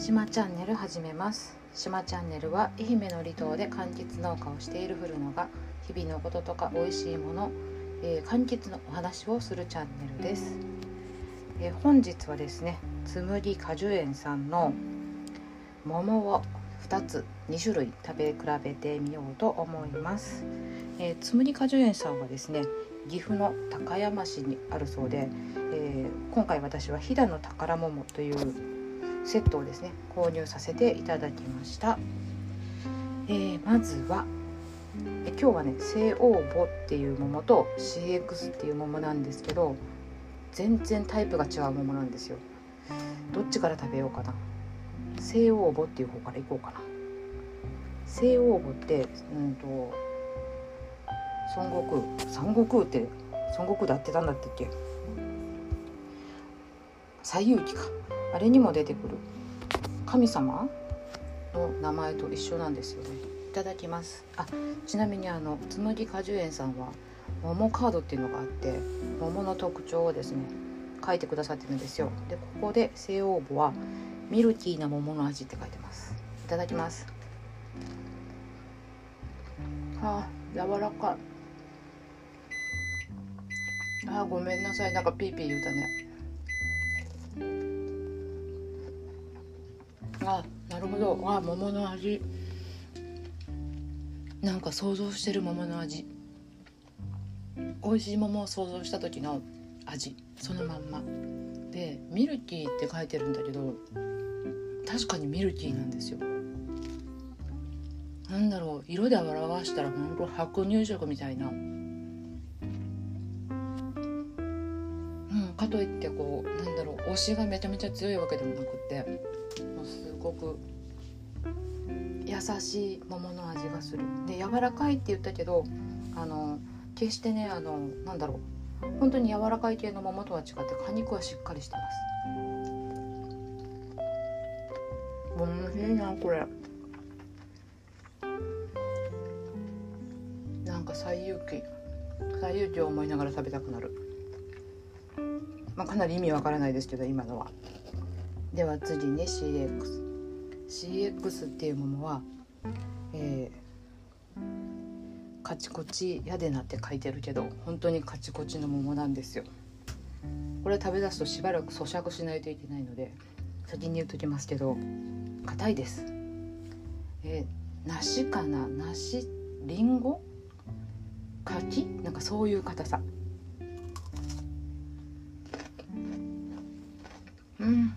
島チャンネル始めます。島チャンネルは愛媛の離島で柑橘農家をしている古野が日々のこととか美味しいもの、えー、柑橘のお話をするチャンネルです、えー、本日はですねつむり果樹園さんの桃を2つ2種類食べ比べてみようと思います、えー、つむり果樹園さんはですね岐阜の高山市にあるそうで、えー、今回私は飛騨の宝桃というセットをですね購入させていただきました、えー、まずはえ今日はね西欧ボっていう桃と CX っていう桃なんですけど全然タイプが違う桃なんですよ。どっちから食べようかな。西欧ボっていう方からいこうかな。西欧ボってうんと孫悟空孫悟空って孫悟空で合ってたんだってっけ？西遊記か。あれにも出てくる。神様？の名前と一緒なんですよね。いただきます。あちなみにあのつむぎ果樹園さんは桃カードっていうのがあって桃の特徴をですね書いてくださってるんですよ。でここで西欧母はミルキーな桃の味って書いてます。いただきます。あ柔らかい。あごめんなさい。なんかピーピー言うたね。あなるほど。あ桃の味。なんか想像してる桃の味。美味しい桃を想像した時の味。そのまんま。でミルキーって書いてるんだけど確かにミルキーなんですよ。なんだろう。色で表したら本当白乳色みたいな。うんかといってこうなんだろう。推しがめちゃめちゃ強いわけでもなくって。ごく優しい桃の味がする。で柔らかいって言ったけどあの決してねあのなんだろう。本当に柔らかい系の桃とは違って果肉はしっかりしてます。おいしいなこれ。なんか西遊記。西遊記を思いながら食べたくなる。まあ、かなり意味わからないですけど今のは。では次ね CX。CX っていうものは、えー、カチコチやでなって書いてるけど本当にカチコチの桃なんですよ。これ食べ出すとしばらく咀嚼しないといけないので先に言っときますけど硬いです。えー、梨かな？梨りんご柿？なんかそういう硬さ。うん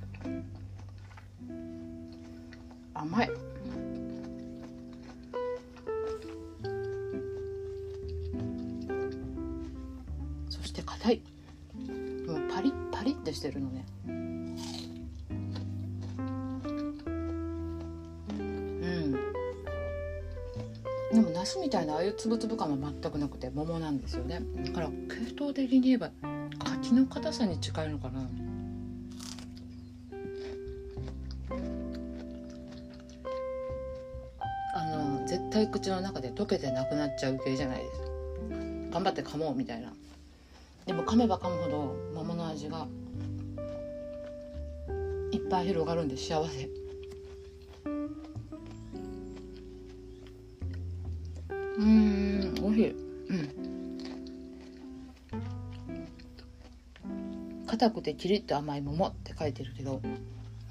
して硬い。もうパリッパリッてしてるのね。うん。でも梨みたいなああいうつぶつぶ感は全くなくて桃なんですよね。だから系統的に言えば柿の硬さに近いのかな。絶対口の中で溶けてなくなっちゃう系じゃないです。頑張って噛もうみたいな。でも噛めば噛むほど桃の味がいっぱい広がるんで幸せ。うんおいしい。うん。硬くてキリッと甘い桃って書いてるけど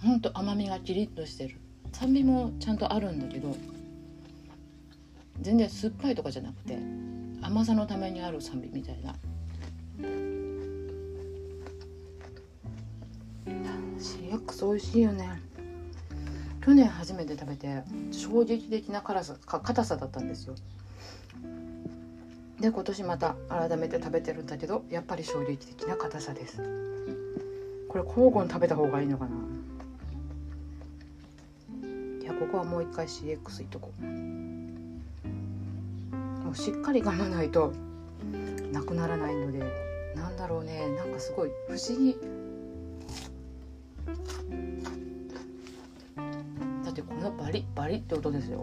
ほんと甘みがキリッとしてる。酸味もちゃんとあるんだけど全然酸っぱいとかじゃなくて甘さのためにある酸味みたいな。CX 美味しいよね。去年初めて食べて衝撃的な辛さか硬さだったんですよ。で今年また改めて食べてるんだけどやっぱり衝撃的な硬さです。これ交互に食べた方がいいのかな。いやここはもう一回 CX いっとこうしっかり噛まないとなくならないので。ろうね。なんかすごい不思議。だってこのバリバリって音ですよ。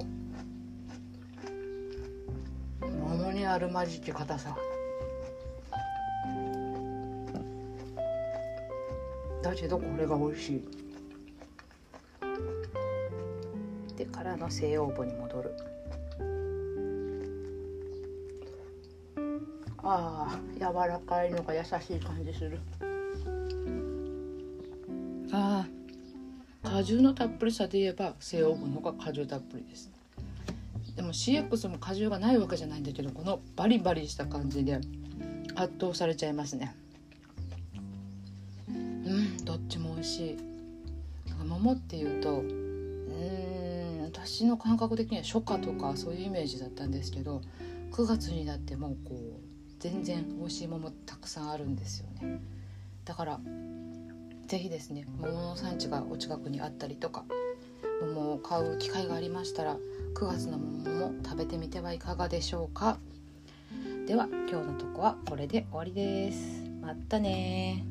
桃にあるまじき硬さ。だけどこれが美味しい。でからの西洋母に戻る。ああ柔らかいのが優しい感じする。ああ果汁のたっぷりさで言えば西欧分のが果汁たっぷりです。でも CX も果汁がないわけじゃないんだけどこのバリバリした感じで圧倒されちゃいますね。うんどっちも美味しい。桃っていうとうん私の感覚的には初夏とかそういうイメージだったんですけど9月になってもこう全然美味しい桃たくさんあるんですよね。だから是非ですね桃の産地がお近くにあったりとか桃を買う機会がありましたら9月の桃も食べてみてはいかがでしょうか。では今日のとこはこれで終わりです。またね